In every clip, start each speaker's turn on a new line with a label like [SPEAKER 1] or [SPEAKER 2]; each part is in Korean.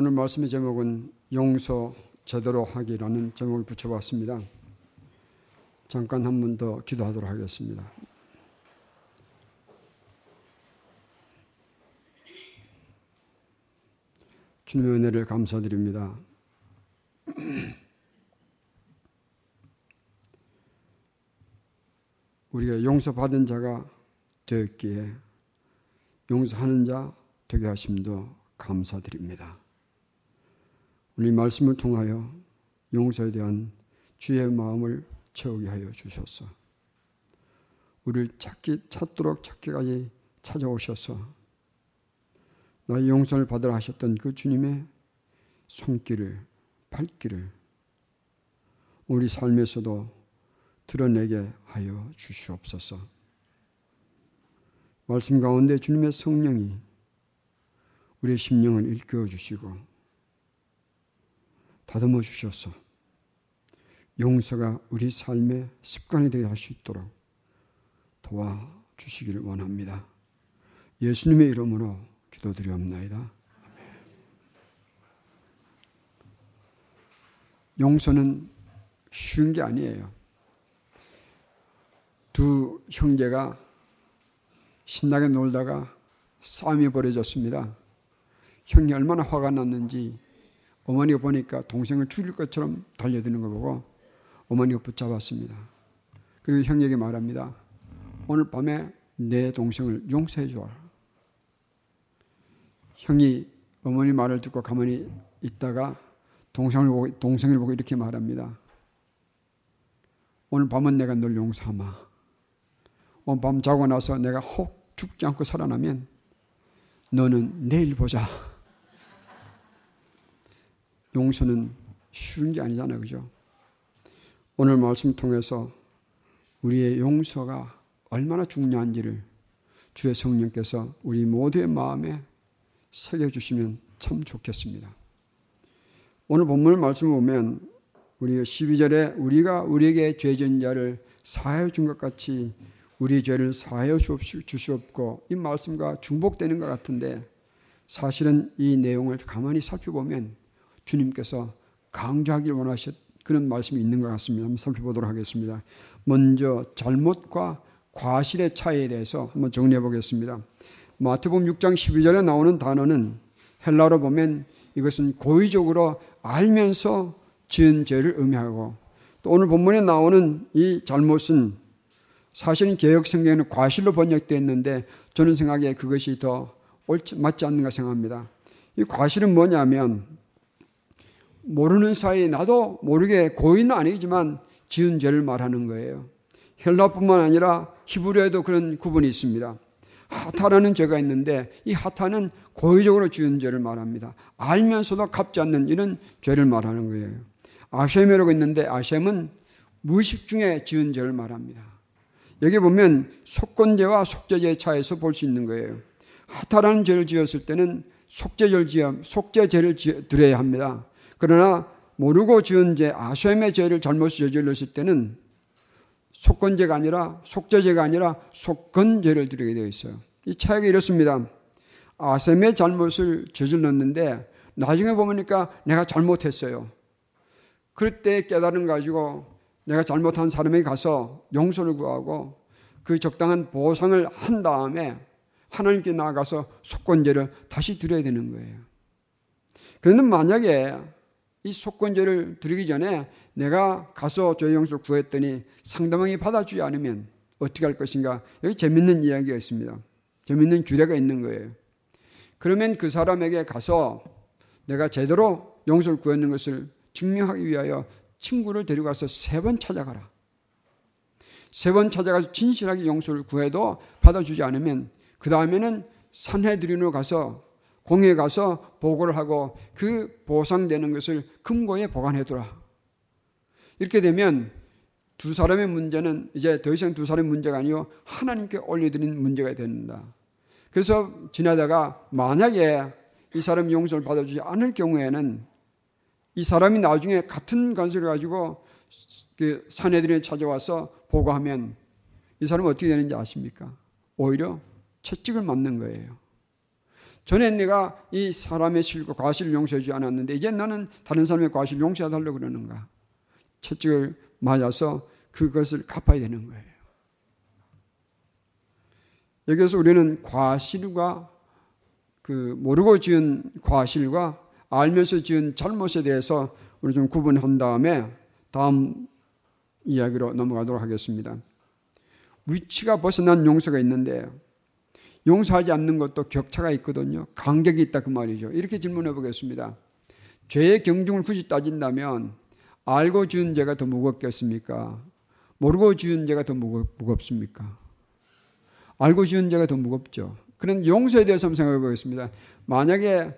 [SPEAKER 1] 오늘 말씀의 제목은 용서 제대로 하기라는 제목을 붙여봤습니다. 잠깐 한 번 더 기도하도록 하겠습니다. 주님의 은혜를 감사드립니다. 우리가 용서받은 자가 되었기에 용서하는 자 되게 하심도 감사드립니다. 오늘 말씀을 통하여 용서에 대한 주의 마음을 채우게 하여 주셔서 우리를 찾기 찾도록 찾기까지 찾아오셔서 나의 용서를 받으라 하셨던 그 주님의 손길을 발길을 우리 삶에서도 드러내게 하여 주시옵소서. 말씀 가운데 주님의 성령이 우리의 심령을 일깨워 주시고 다듬어 주셔서 용서가 우리 삶의 습관이 되게 할 수 있도록 도와주시기를 원합니다. 예수님의 이름으로 기도드리옵나이다. 용서는 쉬운 게 아니에요. 두 형제가 신나게 놀다가 싸움이 벌어졌습니다. 형이 얼마나 화가 났는지 어머니가 보니까 동생을 죽일 것처럼 달려드는 걸 보고 어머니가 붙잡았습니다. 그리고 형에게 말합니다. 오늘 밤에 내 동생을 용서해 주라. 형이 어머니 말을 듣고 가만히 있다가 동생을 보고, 동생을 보고 이렇게 말합니다. 오늘 밤은 내가 널 용서하마. 오늘 밤 자고 나서 내가 혹 죽지 않고 살아나면 너는 내일 보자. 용서는 쉬운 게 아니잖아요. 그죠? 오늘 말씀 통해서 우리의 용서가 얼마나 중요한지를 주의 성령께서 우리 모두의 마음에 새겨주시면 참 좋겠습니다. 오늘 본문 말씀을 보면 우리 12절에 우리가 우리에게 죄진 자를 사하여 준 것 같이 우리 죄를 사하여 주시옵고 이 말씀과 중복되는 것 같은데 사실은 이 내용을 가만히 살펴보면 주님께서 강조하길 원하셨 그런 말씀이 있는 것 같습니다. 한번 살펴보도록 하겠습니다. 먼저 잘못과 과실의 차이에 대해서 한번 정리해 보겠습니다. 마태복음 6장 12절에 나오는 단어는 헬라로 보면 이것은 고의적으로 알면서 지은 죄를 의미하고 또 오늘 본문에 나오는 이 잘못은 사실은 개혁 성경에는 과실로 번역되어 있는데 저는 생각에 그것이 더 옳지, 맞지 않는가 생각합니다. 이 과실은 뭐냐면 모르는 사이에 나도 모르게 고의는 아니지만 지은 죄를 말하는 거예요. 헬라뿐만 아니라 히브리에도 그런 구분이 있습니다. 하타라는 죄가 있는데 이 하타는 고의적으로 지은 죄를 말합니다. 알면서도 갚지 않는 이런 죄를 말하는 거예요. 아셈이라고 있는데 아셈은 무의식 중에 지은 죄를 말합니다. 여기 보면 속건죄와 속죄죄의 차에서 볼 수 있는 거예요. 하타라는 죄를 지었을 때는 속죄죄를 지어 드려야 합니다. 그러나 모르고 지은 죄, 아셈의 죄를 잘못 저질렀을 때는 속건죄가 아니라 속죄죄가 아니라 속건죄를 드리게 되어 있어요. 이 차이가 이렇습니다. 아셈의 잘못을 저질렀는데 나중에 보니까 내가 잘못했어요. 그럴 때 깨달음 가지고 내가 잘못한 사람에게 가서 용서를 구하고 그 적당한 보상을 한 다음에 하나님께 나아가서 속건죄를 다시 드려야 되는 거예요. 그런데 만약에 이 속건죄를 드리기 전에 내가 가서 죄 용서를 구했더니 상대방이 받아주지 않으면 어떻게 할 것인가? 여기 재밌는 이야기가 있습니다. 재밌는 규례가 있는 거예요. 그러면 그 사람에게 가서 내가 제대로 용서를 구했는 것을 증명하기 위하여 친구를 데려가서 세 번 찾아가라. 세 번 찾아가서 진실하게 용서를 구해도 받아주지 않으면 그 다음에는 산해드린으로 가서 공에 가서 보고를 하고 그 보상되는 것을 금고에 보관해두라. 이렇게 되면 두 사람의 문제는 이제 더 이상 두 사람의 문제가 아니요 하나님께 올려드린 문제가 된다. 그래서 지나다가 만약에 이 사람이 용서를 받아주지 않을 경우에는 이 사람이 나중에 같은 간섭을 가지고 그 사내들이 찾아와서 보고하면 이 사람은 어떻게 되는지 아십니까? 오히려 채찍을 맞는 거예요. 전에 내가 이 사람의 실과 과실을 용서하지 않았는데 이제 너는 다른 사람의 과실을 용서해달라고 그러는가? 채찍을 맞아서 그것을 갚아야 되는 거예요. 여기서 우리는 과실과 그 모르고 지은 과실과 알면서 지은 잘못에 대해서 우리 좀 구분한 다음에 다음 이야기로 넘어가도록 하겠습니다. 위치가 벗어난 용서가 있는데 용서하지 않는 것도 격차가 있거든요. 간격이 있다 그 말이죠. 이렇게 질문해 보겠습니다. 죄의 경중을 굳이 따진다면 알고 지은 죄가 더 무겁겠습니까? 모르고 지은 죄가 더 무겁, 습니까 알고 지은 죄가 더 무겁죠. 그런 용서에 대해서 한번 생각해 보겠습니다. 만약에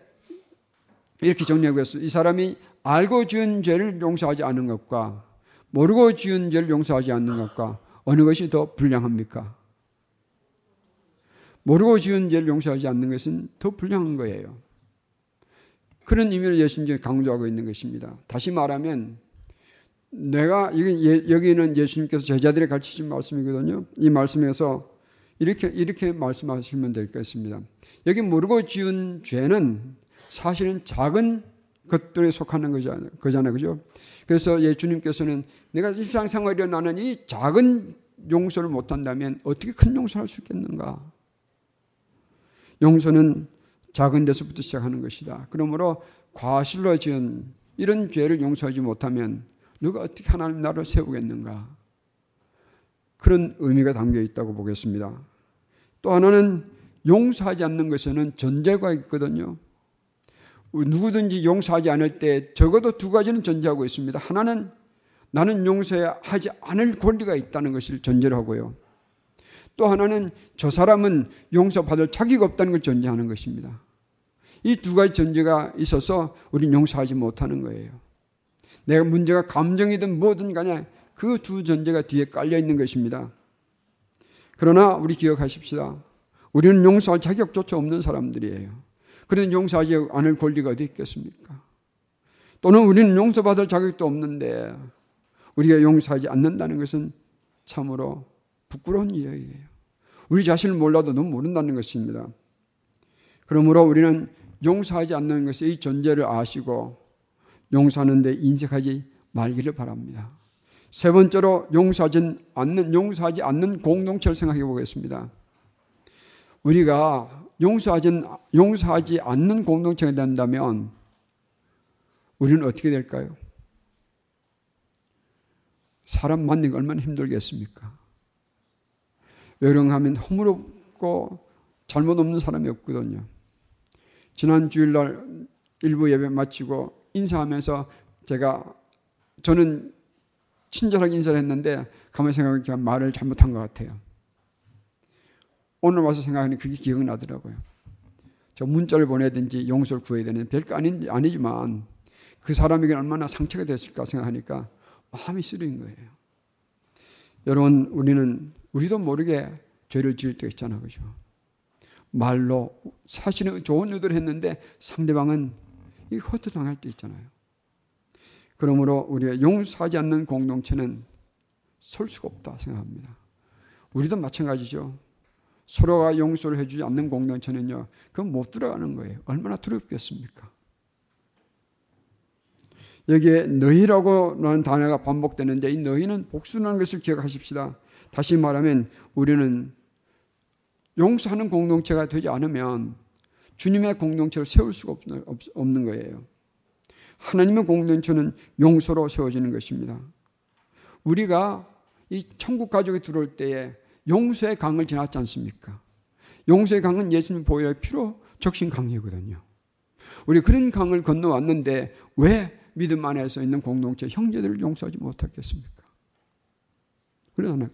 [SPEAKER 1] 이렇게 정리해 보겠습니다. 이 사람이 알고 지은 죄를 용서하지 않는 것과 모르고 지은 죄를 용서하지 않는 것과 어느 것이 더 불량합니까? 모르고 지은 죄를 용서하지 않는 것은 더 불량한 거예요. 그런 의미를 예수님이 강조하고 있는 것입니다. 다시 말하면 내가 예, 여기는 예수님께서 제자들에 가르치신 말씀이거든요. 이 말씀에서 이렇게 이렇게 말씀하시면 될 것입니다. 여기 모르고 지은 죄는 사실은 작은 것들에 속하는 거잖아요. 거잖아요. 그죠? 그래서 예수님께서는 내가 일상생활에 나는 이 작은 용서를 못한다면 어떻게 큰 용서를 할수 있겠는가? 용서는 작은 데서부터 시작하는 것이다. 그러므로 과실로 지은 이런 죄를 용서하지 못하면 누가 어떻게 하나님 나라를 세우겠는가? 그런 의미가 담겨 있다고 보겠습니다. 또 하나는 용서하지 않는 것에는 전제가 있거든요. 누구든지 용서하지 않을 때 적어도 두 가지는 전제하고 있습니다. 하나는 나는 용서하지 않을 권리가 있다는 것을 전제로 하고요. 또 하나는 저 사람은 용서받을 자격이 없다는 걸 전제하는 것입니다. 이 두 가지 전제가 있어서 우리는 용서하지 못하는 거예요. 내가 문제가 감정이든 뭐든 간에 그 두 전제가 뒤에 깔려 있는 것입니다. 그러나 우리 기억하십시다. 우리는 용서할 자격조차 없는 사람들이에요. 그런 용서하지 않을 권리가 어디 있겠습니까? 또는 우리는 용서받을 자격도 없는데 우리가 용서하지 않는다는 것은 참으로 부끄러운 이야기예요. 우리 자신을 몰라도 너무 모른다는 것입니다. 그러므로 우리는 용서하지 않는 것의 이 존재를 아시고 용서하는데 인색하지 말기를 바랍니다. 세 번째로 용서하지 않는, 용서하지 않는 공동체를 생각해 보겠습니다. 우리가 용서하지, 용서하지 않는 공동체가 된다면 우리는 어떻게 될까요? 사람 만나기 얼마나 힘들겠습니까? 요령하면 허물없고 잘못 없는 사람이 없거든요. 지난 주일날 일부 예배 마치고 인사하면서 제가 저는 친절하게 인사를 했는데 가만히 생각하니까 말을 잘못한 것 같아요. 오늘 와서 생각하니 그게 기억나더라고요. 저 문자를 보내든지 용서를 구해야 되는 별거 아닌, 아니지만 그 사람에게 얼마나 상처가 됐을까 생각하니까 마음이 쓰린 거예요. 여러분, 우리는 우리도 모르게 죄를 지을 때가 있잖아, 그죠? 말로 사실은 좋은 의도를 했는데 상대방은 이 허투당할 때 있잖아요. 그러므로 우리가 용서하지 않는 공동체는 설 수가 없다 생각합니다. 우리도 마찬가지죠. 서로가 용서를 해주지 않는 공동체는요, 그건 못 들어가는 거예요. 얼마나 두렵겠습니까? 여기에 너희라고 하는 단어가 반복되는데 이 너희는 복수라는 것을 기억하십시다. 다시 말하면 우리는 용서하는 공동체가 되지 않으면 주님의 공동체를 세울 수가 없는 거예요. 하나님의 공동체는 용서로 세워지는 것입니다. 우리가 이 천국 가족이 들어올 때에 용서의 강을 지났지 않습니까? 용서의 강은 예수님 보혈의 피로 적신 강이거든요. 우리 그런 강을 건너왔는데 왜 믿음 안에서 있는 공동체 형제들을 용서하지 못했겠습니까? 그러잖아요.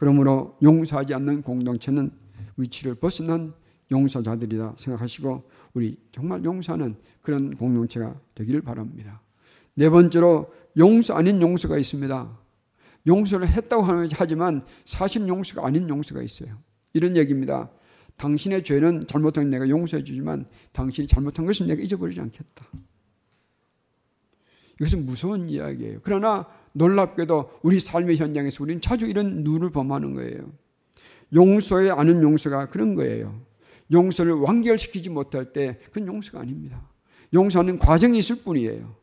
[SPEAKER 1] 그러므로 용서하지 않는 공동체는 위치를 벗어난 용서자들이다 생각하시고 우리 정말 용서하는 그런 공동체가 되기를 바랍니다. 네 번째로 용서 아닌 용서가 있습니다. 용서를 했다고 하지만 사실 용서가 아닌 용서가 있어요. 이런 얘기입니다. 당신의 죄는 잘못한 내가 용서해 주지만 당신이 잘못한 것은 내가 잊어버리지 않겠다. 이것은 무서운 이야기예요. 그러나 놀랍게도 우리 삶의 현장에서 우리는 자주 이런 누를 범하는 거예요. 용서에 아는 용서가 그런 거예요. 용서를 완결시키지 못할 때 그건 용서가 아닙니다. 용서는 과정이 있을 뿐이에요.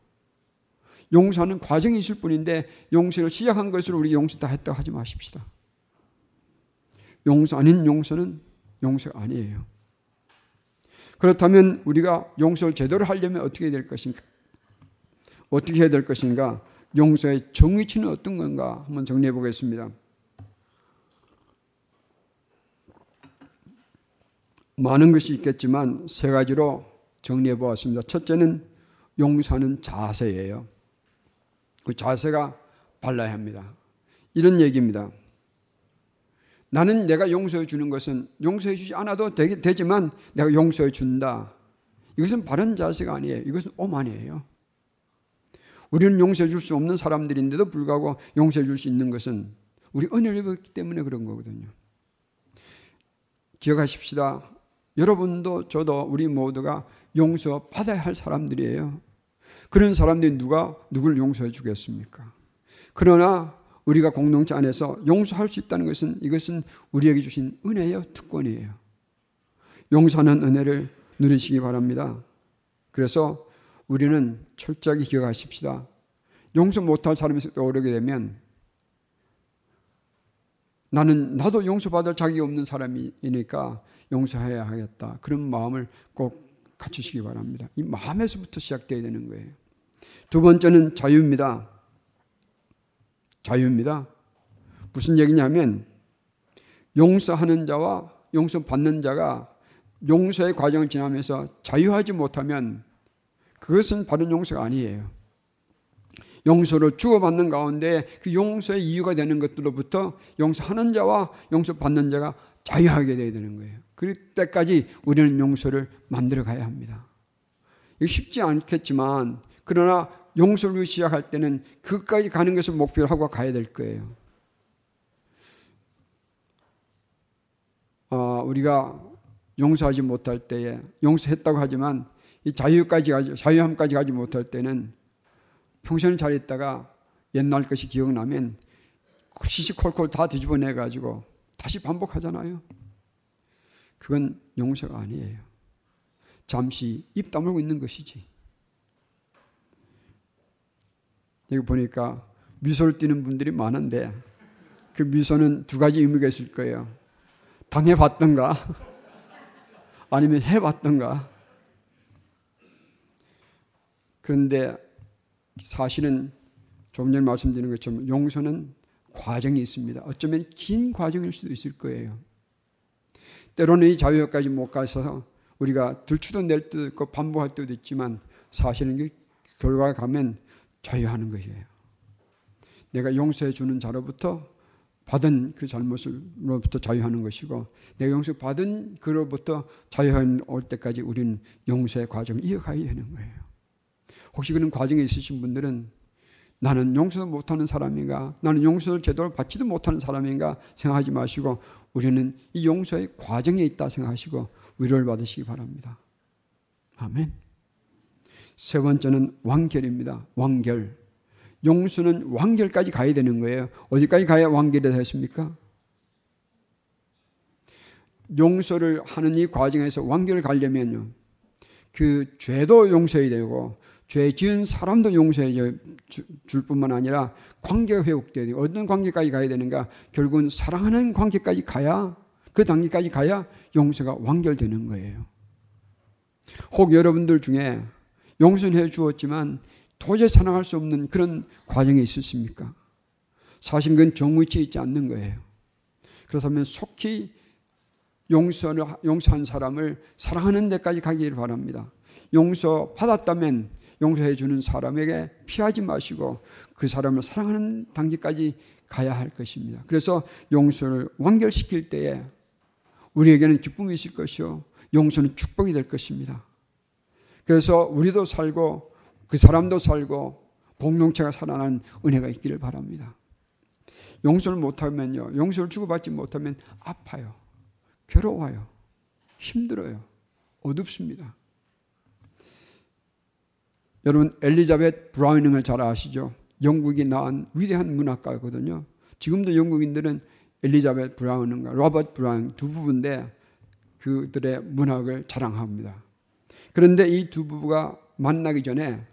[SPEAKER 1] 용서하는 과정이 있을 뿐인데 용서를 시작한 것으로 우리 용서 다 했다고 하지 마십시다. 용서 아닌 용서는 용서가 아니에요. 그렇다면 우리가 용서를 제대로 하려면 어떻게 될 것인가? 어떻게 해야 될 것인가? 용서의 정의치는 어떤 건가? 한번 정리해 보겠습니다. 많은 것이 있겠지만 세 가지로 정리해 보았습니다. 첫째는 용서하는 자세예요. 그 자세가 발라야 합니다. 이런 얘기입니다. 나는 내가 용서해 주는 것은 용서해 주지 않아도 되, 지만 내가 용서해 준다. 이것은 바른 자세가 아니에요. 이것은 오만이에요. 우리는 용서해 줄 수 없는 사람들인데도 불구하고 용서해 줄 수 있는 것은 우리 은혜를 입었기 때문에 그런 거거든요. 기억하십시다. 여러분도 저도 우리 모두가 용서 받아야 할 사람들이에요. 그런 사람들이 누가 누굴 용서해 주겠습니까? 그러나 우리가 공동체 안에서 용서할 수 있다는 것은 이것은 우리에게 주신 은혜요 특권이에요. 용서하는 은혜를 누리시기 바랍니다. 그래서 우리는 철저하게 기억하십시다. 용서 못할 사람이 떠오르게 되면 나는 나도 용서받을 자격이 없는 사람이니까 용서해야 하겠다. 그런 마음을 꼭 갖추시기 바랍니다. 이 마음에서부터 시작되어야 되는 거예요. 두 번째는 자유입니다. 자유입니다. 무슨 얘기냐면 용서하는 자와 용서받는 자가 용서의 과정을 지나면서 자유하지 못하면 그것은 바른 용서가 아니에요. 용서를 주고받는 가운데 그 용서의 이유가 되는 것들로부터 용서하는 자와 용서받는 자가 자유하게 되어야 되는 거예요. 그럴 때까지 우리는 용서를 만들어 가야 합니다. 쉽지 않겠지만 그러나 용서를 시작할 때는 그까지 가는 것을 목표로 하고 가야 될 거예요. 어, 우리가 용서하지 못할 때에 용서했다고 하지만 이 자유까지 가지 자유함까지 가지 못할 때는 평생 잘 있다가 옛날 것이 기억나면 시시콜콜 다 뒤집어내 가지고 다시 반복하잖아요. 그건 용서가 아니에요. 잠시 입 다물고 있는 것이지. 여기 보니까 미소를 띠는 분들이 많은데 그 미소는 두 가지 의미가 있을 거예요. 당해봤던가 아니면 해봤던가. 그런데 사실은 좀 전에 말씀드린 것처럼 용서는 과정이 있습니다. 어쩌면 긴 과정일 수도 있을 거예요. 때로는 이 자유까지 못 가서 우리가 들추도 낼 때도 있고 반복할 때도 있지만 사실은 그 결과가 가면 자유하는 것이에요. 내가 용서해 주는 자로부터 받은 그 잘못으로부터 자유하는 것이고 내가 용서 받은 그로부터 자유한 올 때까지 우리는 용서의 과정을 이어가야 되는 거예요. 혹시 그런 과정에 있으신 분들은 나는 용서도 못하는 사람인가? 나는 용서를 제대로 받지도 못하는 사람인가? 생각하지 마시고 우리는 이 용서의 과정에 있다 생각하시고 위로를 받으시기 바랍니다. 아멘. 세 번째는 완결입니다. 완결. 용서는 완결까지 가야 되는 거예요. 어디까지 가야 완결이 됐습니까? 용서를 하는 이 과정에서 완결을 가려면요. 그 죄도 용서해야 되고 죄 지은 사람도 용서해 줄 뿐만 아니라 관계가 회복돼야 돼요. 어떤 관계까지 가야 되는가? 결국은 사랑하는 관계까지 가야 그 단계까지 가야 용서가 완결되는 거예요. 혹 여러분들 중에 용서해 주었지만 도저히 사랑할 수 없는 그런 과정이 있었습니까? 사실 그건 정의치 있지 않는 거예요. 그렇다면 속히 용서를, 용서한 사람을 사랑하는 데까지 가기를 바랍니다. 용서 받았다면 용서해 주는 사람에게 피하지 마시고 그 사람을 사랑하는 단계까지 가야 할 것입니다. 그래서 용서를 완결시킬 때에 우리에게는 기쁨이 있을 것이요. 용서는 축복이 될 것입니다. 그래서 우리도 살고 그 사람도 살고 공동체가 살아나는 은혜가 있기를 바랍니다. 용서를 못하면요. 용서를 주고받지 못하면 아파요. 괴로워요. 힘들어요. 어둡습니다. 여러분 엘리자벳 브라우닝을 잘 아시죠? 영국이 낳은 위대한 문학가거든요. 지금도 영국인들은 엘리자벳 브라우닝과 로버트 브라우닝 두 부부인데 그들의 문학을 자랑합니다. 그런데 이 두 부부가 만나기 전에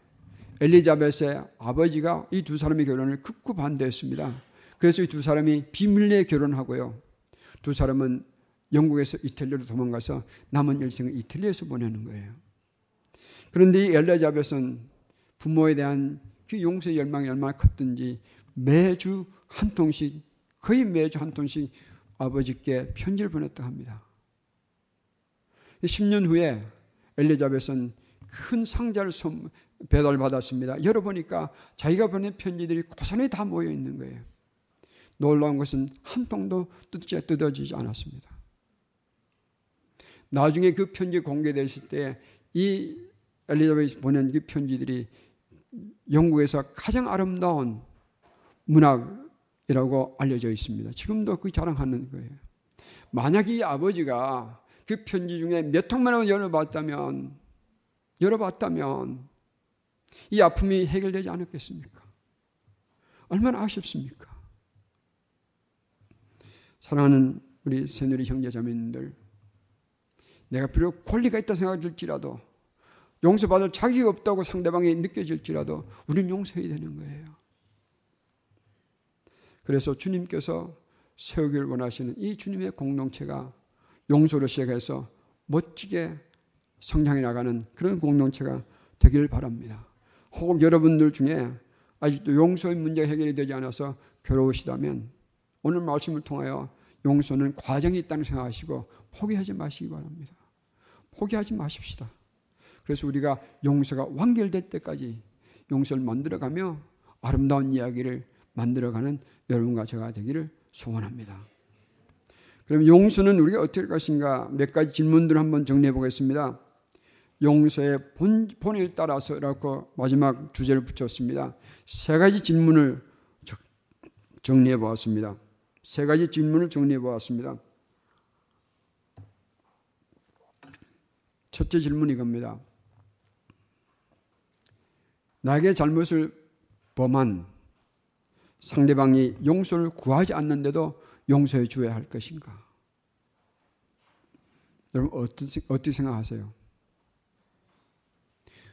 [SPEAKER 1] 엘리자벳의 아버지가 이 두 사람의 결혼을 극구 반대했습니다. 그래서 이 두 사람이 비밀리에 결혼하고요. 두 사람은 영국에서 이탈리아로 도망가서 남은 일생을 이탈리아에서 보내는 거예요. 그런데 이 엘리자벳은 부모에 대한 그 용서의 열망이 얼마나 컸든지 매주 한 통씩 거의 매주 한 통씩 아버지께 편지를 보냈다 합니다. 10년 후에 엘리자벳은 큰 상자를 배달받았습니다. 열어보니까 자기가 보낸 편지들이 고스란히 다 모여 있는 거예요. 놀라운 것은 한 통도 뜯어지지 않았습니다. 나중에 그 편지 공개됐을 때 이 엘리자벳이 보낸 그 편지들이 영국에서 가장 아름다운 문학이라고 알려져 있습니다. 지금도 그 자랑하는 거예요. 만약 이 아버지가 그 편지 중에 몇 통만 열어봤다면, 열어봤다면, 이 아픔이 해결되지 않았겠습니까? 얼마나 아쉽습니까? 사랑하는 우리 새누리 형제 자매님들, 내가 비록 권리가 있다 생각할지라도, 용서받을 자격이 없다고 상대방이 느껴질지라도, 우리는 용서해야 되는 거예요. 그래서 주님께서 세우기를 원하시는 이 주님의 공동체가 용서로 시작해서 멋지게 성장해 나가는 그런 공동체가 되기를 바랍니다. 혹은 여러분들 중에 아직도 용서의 문제가 해결이 되지 않아서 괴로우시다면 오늘 말씀을 통하여 용서는 과정이 있다는 생각하시고 포기하지 마시기 바랍니다. 포기하지 마십시다. 그래서 우리가 용서가 완결될 때까지 용서를 만들어가며 아름다운 이야기를 만들어가는 여러분과 제가 되기를 소원합니다. 그럼 용서는 우리가 어떻게 할 것인가 몇 가지 질문들을 한번 정리해 보겠습니다. 용서의 본, 본을 따라서라고 마지막 주제를 붙였습니다. 세 가지 질문을 정리해 보았습니다. 세 가지 질문을 정리해 보았습니다. 첫째 질문이 이겁니다. 나에게 잘못을 범한 상대방이 용서를 구하지 않는데도 용서해 주어야 할 것인가? 여러분 어떻게, 생각하세요?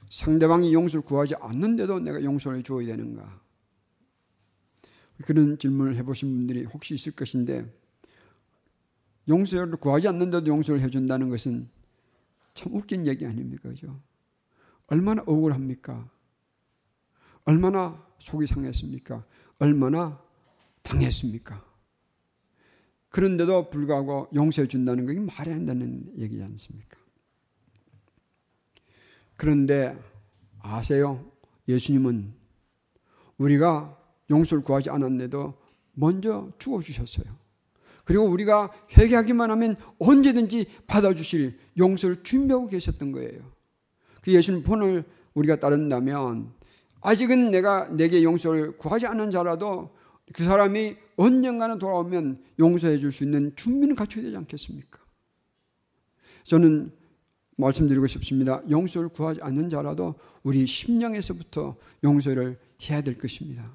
[SPEAKER 1] 상대방이 용서를 구하지 않는데도 내가 용서를 해 주어야 되는가? 그런 질문을 해보신 분들이 혹시 있을 것인데 용서를 구하지 않는데도 용서를 해준다는 것은 참 웃긴 얘기 아닙니까? 그죠? 얼마나 억울합니까? 얼마나 속이 상했습니까? 얼마나 당했습니까? 그런데도 불구하고 용서해 준다는 것이 말이 안 되는 얘기지 않습니까? 그런데 아세요? 예수님은 우리가 용서를 구하지 않았는데도 먼저 죽어주셨어요. 그리고 우리가 회개하기만 하면 언제든지 받아주실 용서를 준비하고 계셨던 거예요. 그 예수님 본을 우리가 따른다면 아직은 내가 내게 용서를 구하지 않은 자라도 그 사람이 언젠가는 돌아오면 용서해 줄 수 있는 준비는 갖춰야 되지 않겠습니까? 저는 말씀드리고 싶습니다. 용서를 구하지 않는 자라도 우리 심령에서부터 용서를 해야 될 것입니다.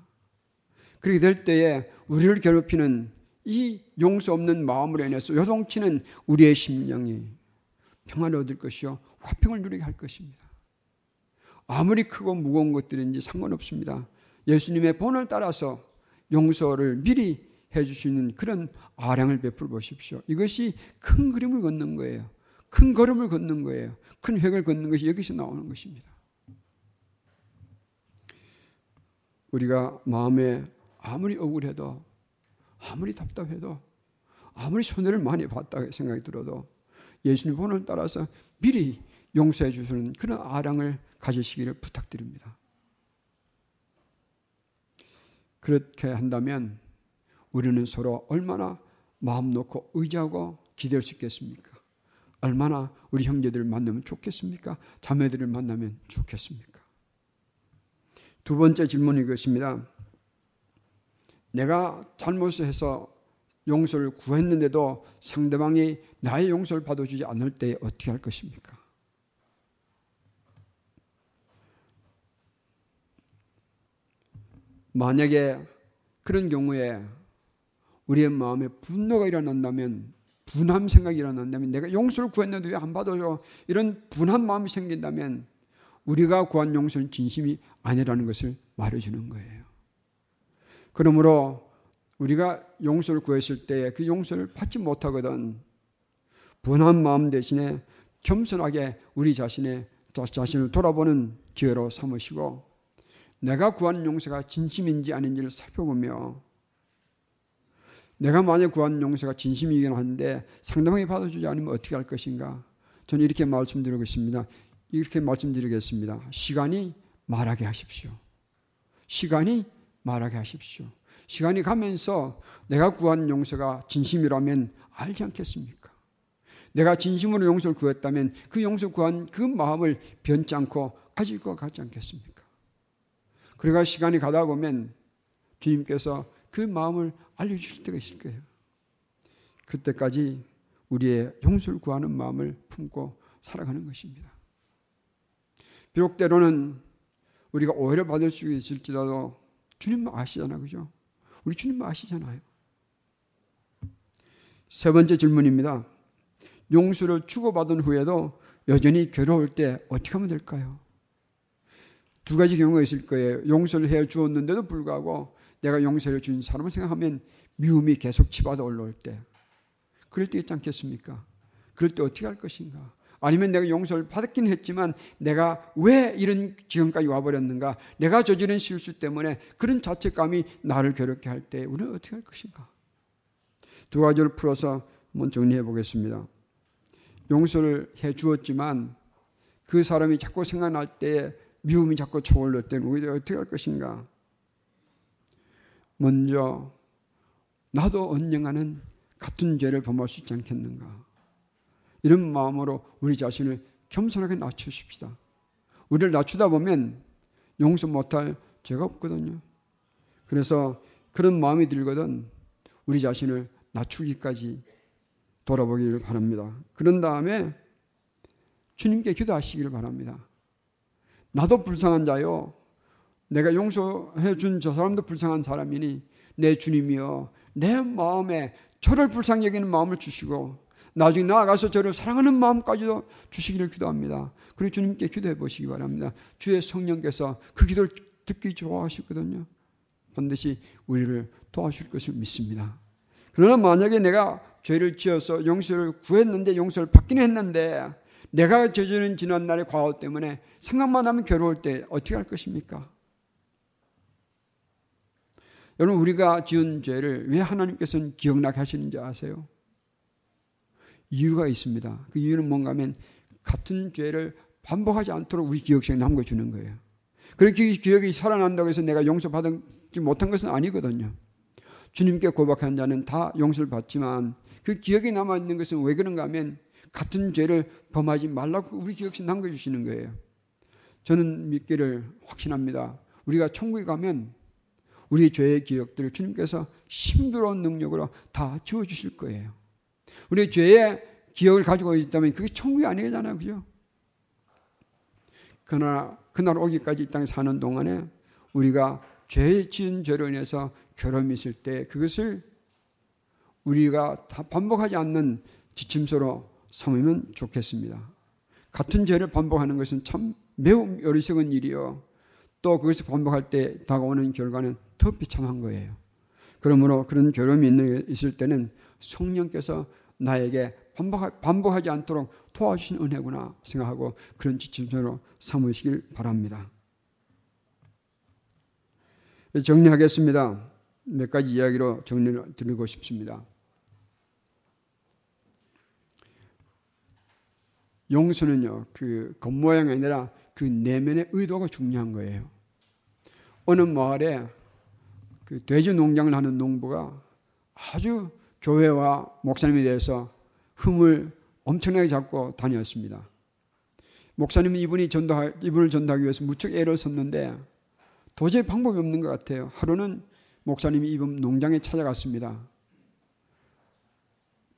[SPEAKER 1] 그렇게 될 때에 우리를 괴롭히는 이 용서 없는 마음으로 인해서 요동치는 우리의 심령이 평안을 얻을 것이요 화평을 누리게 할 것입니다. 아무리 크고 무거운 것들인지 상관없습니다. 예수님의 본을 따라서 용서를 미리 해주시는 그런 아량을 베풀어 보십시오. 이것이 큰 그림을 걷는 거예요. 큰 걸음을 걷는 거예요. 큰 획을 걷는 것이 여기서 나오는 것입니다. 우리가 마음에 아무리 억울해도, 아무리 답답해도, 아무리 손해를 많이 봤다 생각이 들어도 예수님 본을 따라서 미리 용서해 주시는 그런 아량을 가지시기를 부탁드립니다. 그렇게 한다면 우리는 서로 얼마나 마음 놓고 의지하고 기댈 수 있겠습니까? 얼마나 우리 형제들을 만나면 좋겠습니까? 자매들을 만나면 좋겠습니까? 두 번째 질문이 이것입니다. 내가 잘못을 해서 용서를 구했는데도 상대방이 나의 용서를 받아주지 않을 때 어떻게 할 것입니까? 만약에 그런 경우에 우리의 마음에 분노가 일어난다면 분함 생각이 일어난다면 내가 용서를 구했는데 왜 안 받아줘? 이런 분한 마음이 생긴다면 우리가 구한 용서는 진심이 아니라는 것을 말해주는 거예요. 그러므로 우리가 용서를 구했을 때 그 용서를 받지 못하거든 분한 마음 대신에 겸손하게 우리 자신의 자신을 돌아보는 기회로 삼으시고 내가 구한 용서가 진심인지 아닌지를 살펴보며 내가 만약 구한 용서가 진심이긴 한데 상대방이 받아주지 않으면 어떻게 할 것인가? 저는 이렇게 말씀드리고 있습니다. 이렇게 말씀드리겠습니다. 시간이 말하게 하십시오. 시간이 말하게 하십시오. 시간이 가면서 내가 구한 용서가 진심이라면 알지 않겠습니까? 내가 진심으로 용서를 구했다면 그 용서 구한 그 마음을 변치 않고 가질 것 같지 않겠습니까? 그러가 시간이 가다 보면 주님께서 그 마음을 알려주실 때가 있을 거예요. 그때까지 우리의 용서를 구하는 마음을 품고 살아가는 것입니다. 비록 때로는 우리가 오해를 받을 수 있을지라도 주님 아시잖아요. 그죠? 우리 주님 아시잖아요. 세 번째 질문입니다. 용서를 주고받은 후에도 여전히 괴로울 때 어떻게 하면 될까요? 두 가지 경우가 있을 거예요. 용서를 해 주었는데도 불구하고 내가 용서를 준 사람을 생각하면 미움이 계속 치받아 올라올 때. 그럴 때 있지 않겠습니까? 그럴 때 어떻게 할 것인가? 아니면 내가 용서를 받았긴 했지만 내가 왜 이런 지금까지 와버렸는가? 내가 저지른 실수 때문에 그런 자책감이 나를 괴롭게 할 때 우리는 어떻게 할 것인가? 두 가지를 풀어서 한번 정리해 보겠습니다. 용서를 해 주었지만 그 사람이 자꾸 생각날 때 미움이 자꾸 초올릴 때는 우리가 어떻게 할 것인가? 먼저 나도 언젠가는 같은 죄를 범할 수 있지 않겠는가? 이런 마음으로 우리 자신을 겸손하게 낮추십시다. 우리를 낮추다 보면 용서 못할 죄가 없거든요. 그래서 그런 마음이 들거든 우리 자신을 낮추기까지 돌아보기를 바랍니다. 그런 다음에 주님께 기도하시기를 바랍니다. 나도 불쌍한 자요. 내가 용서해 준 저 사람도 불쌍한 사람이니 내 주님이여 내 마음에 저를 불쌍히 여기는 마음을 주시고 나중에 나아가서 저를 사랑하는 마음까지도 주시기를 기도합니다. 그리고 주님께 기도해 보시기 바랍니다. 주의 성령께서 그 기도를 듣기 좋아하시거든요. 반드시 우리를 도와줄 것을 믿습니다. 그러나 만약에 내가 죄를 지어서 용서를 구했는데 용서를 받기는 했는데 내가 저지른 지난날의 과거 때문에 생각만 하면 괴로울 때 어떻게 할 것입니까? 여러분 우리가 지은 죄를 왜 하나님께서는 기억나게 하시는지 아세요? 이유가 있습니다. 그 이유는 뭔가 하면 같은 죄를 반복하지 않도록 우리 기억 속에 남겨 주는 거예요. 그렇게 기억이 살아난다고 해서 내가 용서받지 못한 것은 아니거든요. 주님께 고백한 자는 다 용서를 받지만 그 기억이 남아 있는 것은 왜 그런가 하면 같은 죄를 범하지 말라고 우리 기억 속에 남겨주시는 거예요. 저는 믿기를 확신합니다. 우리가 천국에 가면 우리 죄의 기억들을 주님께서 신비로운 능력으로 다 지워주실 거예요. 우리 죄의 기억을 가지고 있다면 그게 천국이 아니잖아요. 그죠? 그러나 그날 오기까지 이 땅에 사는 동안에 우리가 죄 지은 죄로 인해서 괴로움이 있을 때 그것을 우리가 다 반복하지 않는 지침서로 삼으면 좋겠습니다. 같은 죄를 반복하는 것은 참 매우 어리석은 일이요. 또 그것을 반복할 때 다가오는 결과는 더 비참한 거예요. 그러므로 그런 괴로움이 있을 때는 성령께서 나에게 반복, 하 지 않도록 도와주신 은혜구나 생각하고 그런 지침서로 삼으시길 바랍니다. 정리하겠습니다. 몇 가지 이야기로 정리를 드리고 싶습니다. 용서는요, 그 겉모양이 아니라 그 내면의 의도가 중요한 거예요. 어느 마을에 그 돼지 농장을 하는 농부가 아주 교회와 목사님에 대해서 흠을 엄청나게 잡고 다녔습니다. 목사님은 이분이 전도하, 이분을 전도하기 위해서 무척 애를 썼는데 도저히 방법이 없는 것 같아요. 하루는 목사님이 이분 농장에 찾아갔습니다.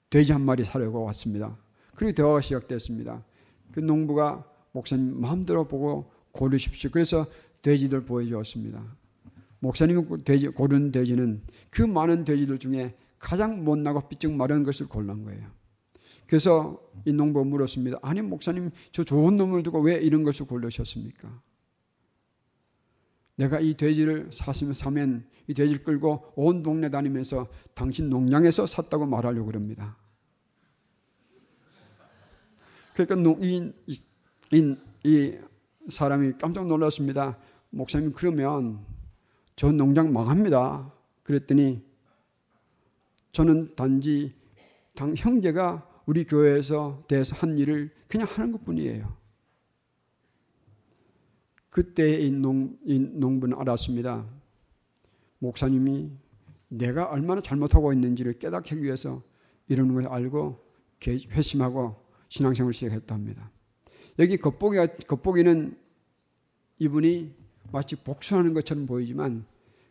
[SPEAKER 1] 돼지 한 마리 사려고 왔습니다. 그리고 대화가 시작됐습니다. 그 농부가 목사님 마음대로 보고 고르십시오. 그래서 돼지들 보여주었습니다. 목사님이 돼지, 고른 돼지는 그 많은 돼지들 중에 가장 못나고 삐쩍 마른 것을 골란 거예요. 그래서 이 농부가 물었습니다. 아니 목사님 저 좋은 놈을 두고 왜 이런 것을 고르셨습니까? 내가 이 돼지를 샀으면 사면 이 돼지를 끌고 온 동네 다니면서 당신 농장에서 샀다고 말하려고 그럽니다. 그러니까 이, 이, 이 사람이 깜짝 놀랐습니다. 목사님 그러면 저 농장 망합니다. 그랬더니 저는 단지 당 형제가 우리 교회에서 대해서 한 일을 그냥 하는 것 뿐이에요. 그때 이, 농, 이 농부는 알았습니다. 목사님이 내가 얼마나 잘못하고 있는지를 깨닫기 위해서 이러는 걸 알고 회심하고 신앙생활을 시작했답니다. 여기 겉보기가, 겉보기는 이분이 마치 복수하는 것처럼 보이지만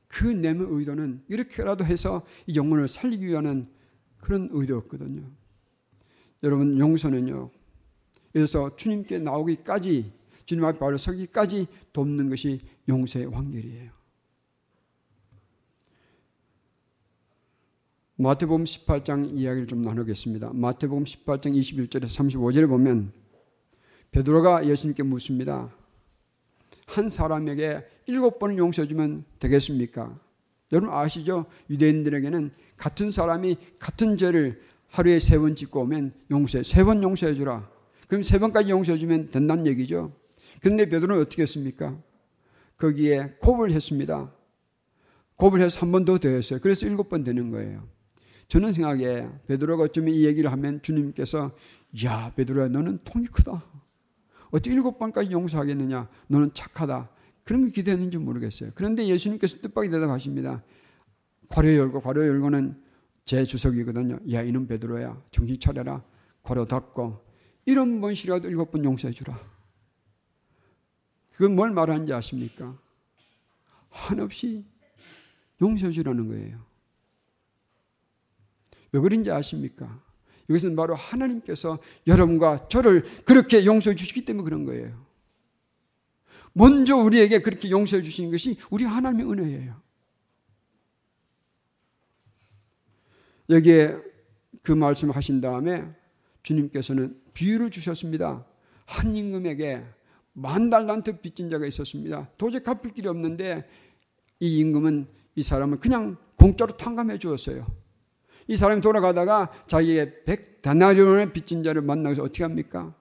[SPEAKER 1] 그 내면 의도는 이렇게라도 해서 이 영혼을 살리기 위한 그런 의도였거든요. 여러분 용서는요. 그래서 주님께 나오기까지 주님 앞에 바로 서기까지 돕는 것이 용서의 완결이에요. 마태복음 18장 이야기를 좀 나누겠습니다. 마태복음 18장 21절에서 35절에 보면 베드로가 예수님께 묻습니다. 한 사람에게 일곱 번을 용서해주면 되겠습니까? 여러분 아시죠? 유대인들에게는 같은 사람이 같은 죄를 하루에 세 번 짓고 오면 용서해. 세 번 용서해 주라. 그럼 세 번까지 용서해 주면 된다는 얘기죠. 그런데 베드로는 어떻게 했습니까? 거기에 곱을 했습니다. 곱을 해서 한 번 더 더했어요. 그래서 일곱 번 되는 거예요. 저는 생각에 베드로가 어쩌면 이 얘기를 하면 주님께서 야 베드로야 너는 통이 크다. 어떻게 일곱 번까지 용서하겠느냐? 너는 착하다. 그런 걸 기대했는지 모르겠어요. 그런데 예수님께서 뜻밖의 대답하십니다. 괄호 열고 괄호 열고는 제 주석이거든요. 야 이놈 베드로야 정신 차려라. 괄호 닫고 이런 번씩이라도 일곱 번 용서해 주라. 그건 뭘 말하는지 아십니까? 한없이 용서해 주라는 거예요. 왜 그런지 아십니까? 이것은 바로 하나님께서 여러분과 저를 그렇게 용서해 주시기 때문에 그런 거예요. 먼저 우리에게 그렇게 용서해 주시는 것이 우리 하나님의 은혜예요. 여기에 그 말씀을 하신 다음에 주님께서는 비유를 주셨습니다. 한 임금에게 만 달란트 빚진 자가 있었습니다. 도저히 갚을 길이 없는데 이 임금은 이 사람을 그냥 공짜로 탕감해 주었어요. 이 사람이 돌아가다가 자기의 백 다나리온의 빚진 자를 만나서 어떻게 합니까?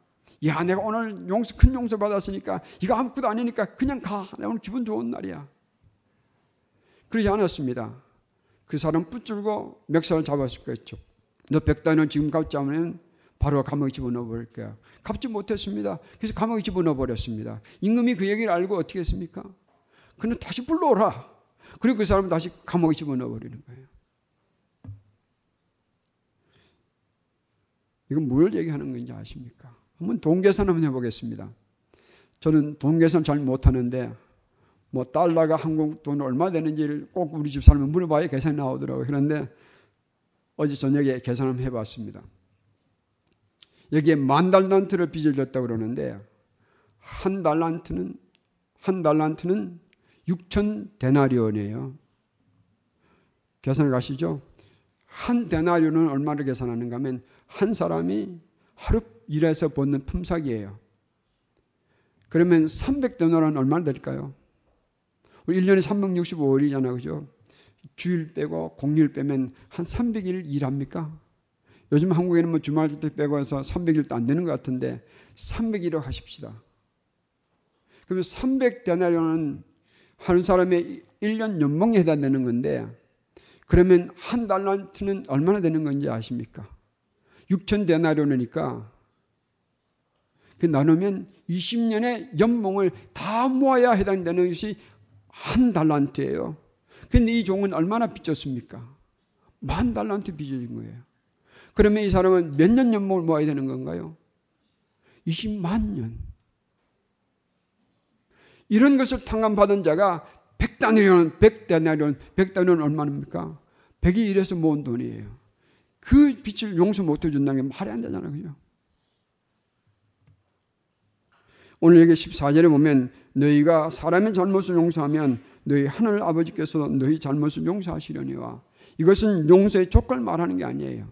[SPEAKER 1] 야, 내가 오늘 용서, 큰 용서 받았으니까 이거 아무것도 아니니까 그냥 가. 내가 오늘 기분 좋은 날이야. 그러지 않았습니다. 그 사람 붙들고 멱살을 잡았을 거였죠. 너 백단원 지금 갚지 않으면 바로 감옥에 집어넣어 버릴 거야. 갚지 못했습니다. 그래서 감옥에 집어넣어 버렸습니다. 임금이 그 얘기를 알고 어떻게 했습니까? 그는 다시 불러오라. 그리고 그 사람을 다시 감옥에 집어넣어 버리는 거예요. 이건 뭘 얘기하는 건지 아십니까? 한번 돈 계산 한번 해보겠습니다. 저는 돈 계산 잘 못하는데 뭐 달러가 한국 돈 얼마 되는지를 꼭 우리 집 사람은 물어봐야 계산이 나오더라고요. 그런데 어제 저녁에 계산 한번 해봤습니다. 여기에 만 달란트를 빚을 졌다고 그러는데 한 달란트는 한 달란트는 6천 데나리온이에요. 계산을 가시죠? 한 데나리온은 얼마를 계산하는가 하면 한 사람이 하루 일해서 벗는 품삯이에요. 그러면 300데나리온 얼마나 될까요? 우리 1년에 365일이잖아요. 그죠? 주일 빼고 공휴일 빼면 한 300일 일합니까? 요즘 한국에는 뭐 주말 때 빼고 해서 300일도 안 되는 것 같은데 300일을 하십시다. 그러면 300데나리온은 한 사람의 1년 연봉에 해당되는 건데 그러면 한 달란트는 얼마나 되는 건지 아십니까? 6천 데나리온이니까 그 나누면 20년의 연봉을 다 모아야 해당되는 것이 한 달란트예요. 근데 이 종은 얼마나 빚졌습니까? 만 달란트 빚어진 거예요. 그러면 이 사람은 몇 년 연봉을 모아야 되는 건가요? 20만 년. 이런 것을 탕감받은 자가 100다니론, 100다니론, 100다니론 얼마입니까? 100이 이래서 모은 돈이에요. 그 빚을 용서 못 해준다는 게 말이 안 되잖아요. 그죠? 오늘 여기 14절에 보면 너희가 사람의 잘못을 용서하면 너희 하늘 아버지께서 너희 잘못을 용서하시려니와 이것은 용서의 조건을 말하는 게 아니에요.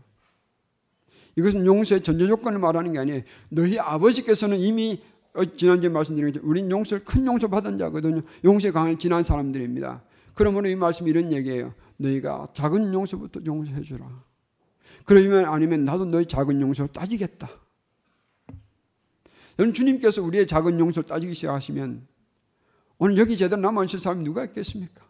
[SPEAKER 1] 이것은 용서의 전제 조건을 말하는 게 아니에요. 너희 아버지께서는 이미 어, 지난주에 말씀드린 것처럼 우린 용서를 큰 용서 받은 자거든요. 용서의 강을 지난 사람들입니다. 그러므로 이 말씀이 이런 얘기예요. 너희가 작은 용서부터 용서해 주라. 그러면 아니면 나도 너희 작은 용서를 따지겠다. 여러분 주님께서 우리의 작은 용서를 따지기 시작하시면 오늘 여기 제대로 남아있을 사람이 누가 있겠습니까?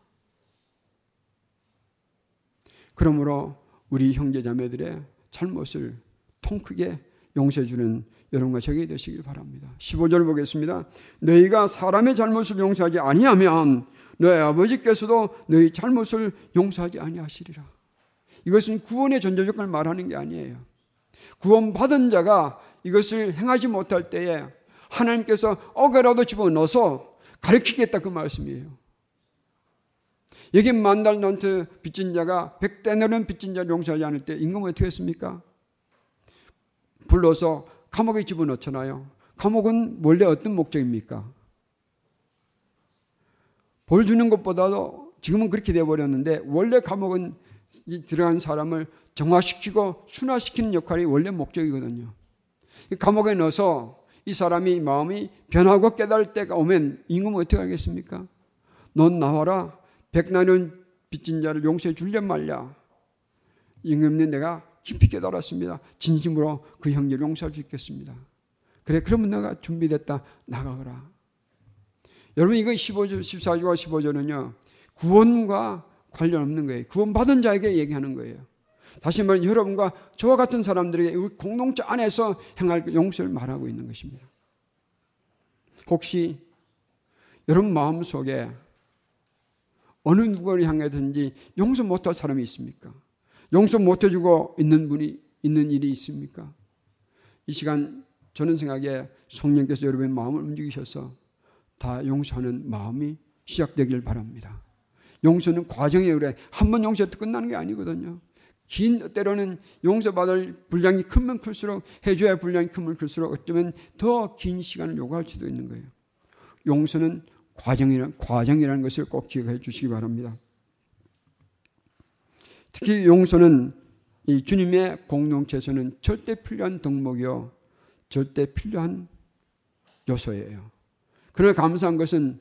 [SPEAKER 1] 그러므로 우리 형제자매들의 잘못을 통 크게 용서해 주는 여러분과 저게 되시길 바랍니다. 15절 보겠습니다. 너희가 사람의 잘못을 용서하지 아니하면 너희 아버지께서도 너희 잘못을 용서하지 아니하시리라. 이것은 구원의 전제 조건을 말하는 게 아니에요. 구원받은 자가 이것을 행하지 못할 때에 하나님께서 어게라도 집어넣어서 가르치겠다 그 말씀이에요. 여기 만달 넌트 빚진 자가 백대너는 빚진 자를 용서하지 않을 때 임금은 어떻게 했습니까? 불러서 감옥에 집어넣잖아요. 감옥은 원래 어떤 목적입니까? 벌 주는 것보다도 지금은 그렇게 되어버렸는데 원래 감옥은 들어간 사람을 정화시키고 순화시키는 역할이 원래 목적이거든요. 감옥에 넣어서 이 사람이 마음이 변하고 깨달을 때가 오면 임금은 어떻게 하겠습니까? 넌 나와라. 백나년 빚진 자를 용서해 줄려 말냐. 임금님 내가 깊이 깨달았습니다. 진심으로 그 형제를 용서할 수 있겠습니다. 그래 그러면 내가 준비됐다. 나가거라. 여러분 이거 15절, 14절과 15절은요. 구원과 관련 없는 거예요. 구원받은 자에게 얘기하는 거예요. 다시 말해 여러분과 저와 같은 사람들에게 공동체 안에서 행할 용서를 말하고 있는 것입니다. 혹시 여러분 마음 속에 어느 누구를 향해든지 용서 못할 사람이 있습니까? 용서 못해주고 있는 분이 있는 일이 있습니까? 이 시간 저는 생각에 성령께서 여러분의 마음을 움직이셔서 다 용서하는 마음이 시작되길 바랍니다. 용서는 과정에 그래 한 번 용서해도 끝나는 게 아니거든요. 긴 때로는 용서받을 분량이 크면 클수록 해줘야 할 분량이 크면 클수록 어쩌면 더 긴 시간을 요구할 수도 있는 거예요. 용서는 과정이라, 과정이라는 것을 꼭 기억해 주시기 바랍니다. 특히 용서는 이 주님의 공동체에서는 절대 필요한 덕목이요. 절대 필요한 요소예요. 그러나 감사한 것은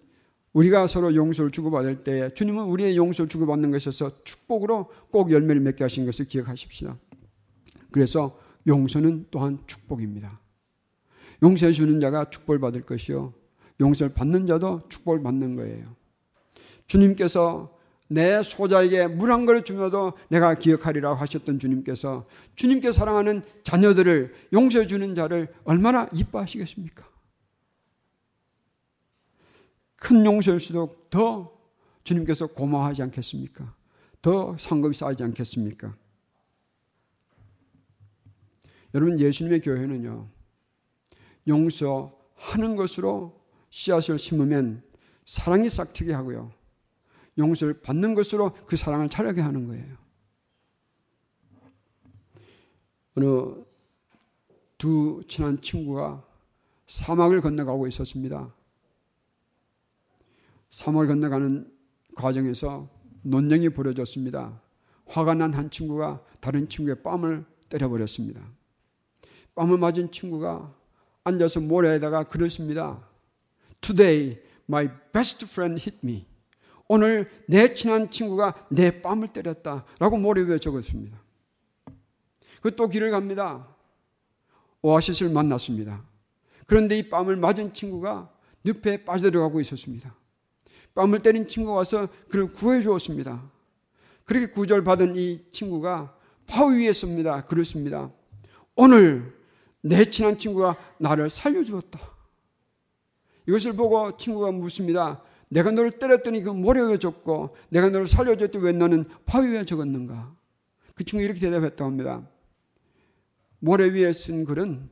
[SPEAKER 1] 우리가 서로 용서를 주고받을 때 주님은 우리의 용서를 주고받는 것에서 축복으로 꼭 열매를 맺게 하신 것을 기억하십시다. 그래서 용서는 또한 축복입니다. 용서해 주는 자가 축복을 받을 것이요. 용서를 받는 자도 축복을 받는 거예요. 주님께서 내 소자에게 물 한 그릇 주며도 내가 기억하리라고 하셨던 주님께서 주님께 사랑하는 자녀들을 용서해 주는 자를 얼마나 이뻐하시겠습니까? 큰 용서일수록 더 주님께서 고마워하지 않겠습니까? 더 상급이 쌓이지 않겠습니까? 여러분, 예수님의 교회는요, 용서하는 것으로 씨앗을 심으면 사랑이 싹트게 하고요. 용서를 받는 것으로 그 사랑을 자라게 하는 거예요. 어느 두 친한 친구가 사막을 건너가고 있었습니다. 사막을 건너가는 과정에서 논쟁이 벌어졌습니다. 화가 난 한 친구가 다른 친구의 뺨을 때려버렸습니다. 뺨을 맞은 친구가 앉아서 모래에다가 그랬습니다. Today, my best friend hit me. 오늘 내 친한 친구가 내 뺨을 때렸다. 라고 모래 위에 적었습니다. 그 또 길을 갑니다. 오아시스를 만났습니다. 그런데 이 뺨을 맞은 친구가 늪에 빠져들어가고 있었습니다. 뺨을 때린 친구가 와서 그를 구해 주었습니다. 그렇게 구절받은 이 친구가 바위 위에 섭니다. 그렇습니다. 오늘 내 친한 친구가 나를 살려주었다. 이것을 보고 친구가 묻습니다. 내가 너를 때렸더니 그 모래 위에 줬고 내가 너를 살려줬더니 왜 너는 바위 위에 적었는가? 그 친구 이렇게 대답했다고 합니다. 모래 위에 쓴 글은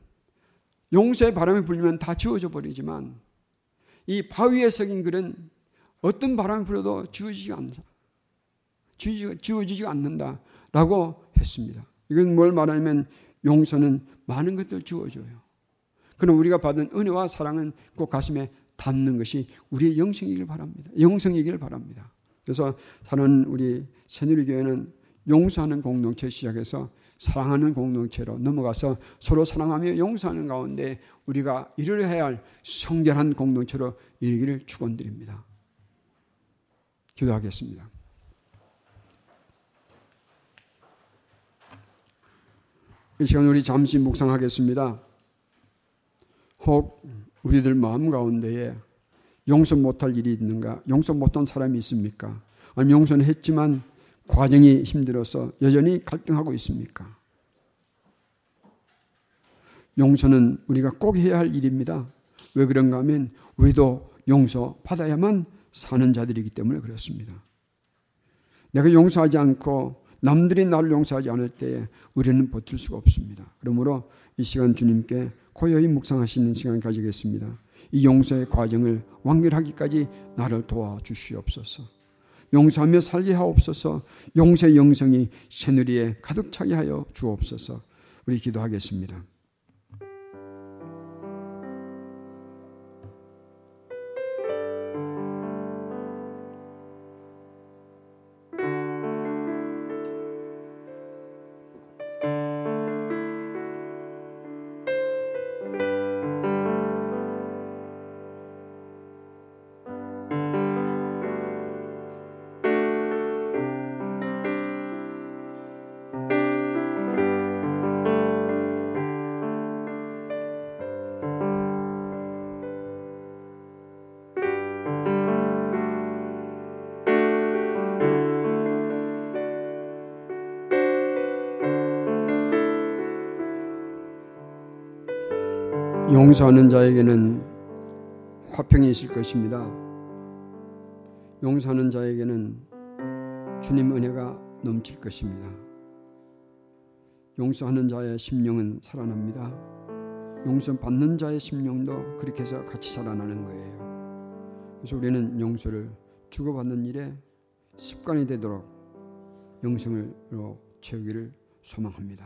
[SPEAKER 1] 용서의 바람이 불면 다 지워져 버리지만 이 바위에 새긴 글은 어떤 바람이 불어도 지워지지 않는다. 지워지지 않는다 라고 했습니다. 이건 뭘 말하냐면 용서는 많은 것들을 지워줘요. 그럼 우리가 받은 은혜와 사랑은 꼭 가슴에 닿는 것이 우리의 영성이길 바랍니다. 영성이길 바랍니다. 그래서 사는 우리 새누리교회는 용서하는 공동체 시작해서 사랑하는 공동체로 넘어가서 서로 사랑하며 용서하는 가운데 우리가 이루어야 할 성결한 공동체로 이르기를 축원드립니다. 기도하겠습니다. 이 시간 우리 잠시 묵상하겠습니다. 혹 우리들 마음 가운데에 용서 못할 일이 있는가? 용서 못한 사람이 있습니까? 아니면 용서는 했지만 과정이 힘들어서 여전히 갈등하고 있습니까? 용서는 우리가 꼭 해야 할 일입니다. 왜 그런가 하면 우리도 용서 받아야만 사는 자들이기 때문에 그렇습니다. 내가 용서하지 않고 남들이 나를 용서하지 않을 때에 우리는 버틸 수가 없습니다. 그러므로 이 시간 주님께 고요히 묵상하시는 시간 가지겠습니다. 이 용서의 과정을 완결하기까지 나를 도와주시옵소서. 용서하며 살게 하옵소서. 용서의 영성이 새누리에 가득 차게 하여 주옵소서. 우리 기도하겠습니다. 용서하는 자에게는 화평이 있을 것입니다. 용서하는 자에게는 주님 은혜가 넘칠 것입니다. 용서하는 자의 심령은 살아납니다. 용서 받는 자의 심령도 그렇게 해서 같이 살아나는 거예요. 그래서 우리는 용서를 주고받는 일에 습관이 되도록 영성으로 채우기를 소망합니다.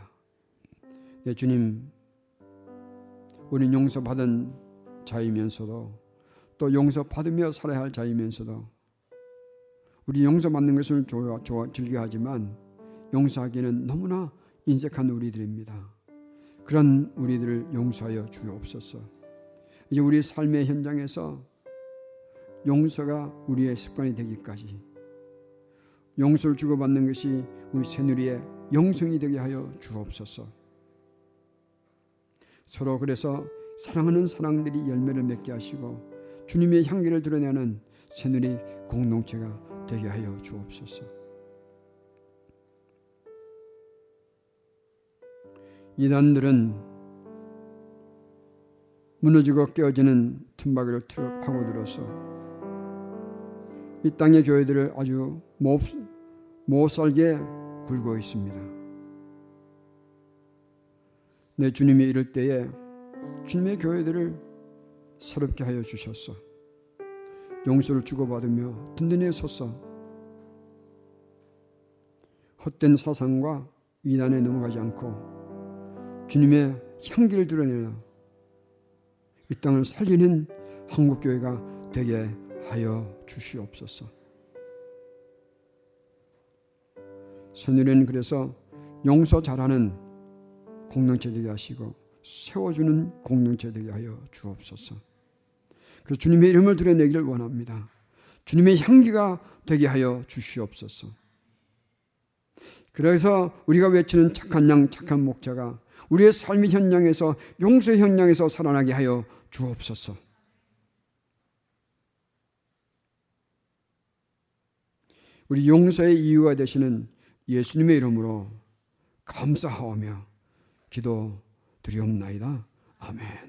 [SPEAKER 1] 네, 주님 우리는 용서받은 자이면서도 또 용서받으며 살아야 할 자이면서도 우리 용서받는 것을 좋아, 좋아, 즐겨하지만 용서하기는 너무나 인색한 우리들입니다. 그런 우리들을 용서하여 주옵소서. 이제 우리 삶의 현장에서 용서가 우리의 습관이 되기까지 용서를 주고받는 것이 우리 새누리의 영성이 되게 하여 주옵소서. 서로 그래서 사랑하는 사랑들이 열매를 맺게 하시고 주님의 향기를 드러내는 새누리 공동체가 되게 하여 주옵소서. 이단들은 무너지고 깨어지는 틈바구를 틀어 파고들어서 이 땅의 교회들을 아주 못, 못 살게 굴고 있습니다. 내 주님이 이럴 때에 주님의 교회들을 새롭게 하여 주셨어. 용서를 주고받으며 든든히 섰어. 헛된 사상과 이단에 넘어가지 않고 주님의 향기를 드러내는 이 땅을 살리는 한국교회가 되게 하여 주시옵소서. 새누리는 그래서 용서 잘하는 공동체 되게 하시고 세워주는 공동체 되게 하여 주옵소서. 그 주님의 이름을 드러내기를 원합니다. 주님의 향기가 되게 하여 주시옵소서. 그래서 우리가 외치는 착한 양, 착한 목자가 우리의 삶의 현장에서 용서 현장에서 살아나게 하여 주옵소서. 우리 용서의 이유가 되시는 예수님의 이름으로 감사하오며 기도 드리옵나이다. 아멘.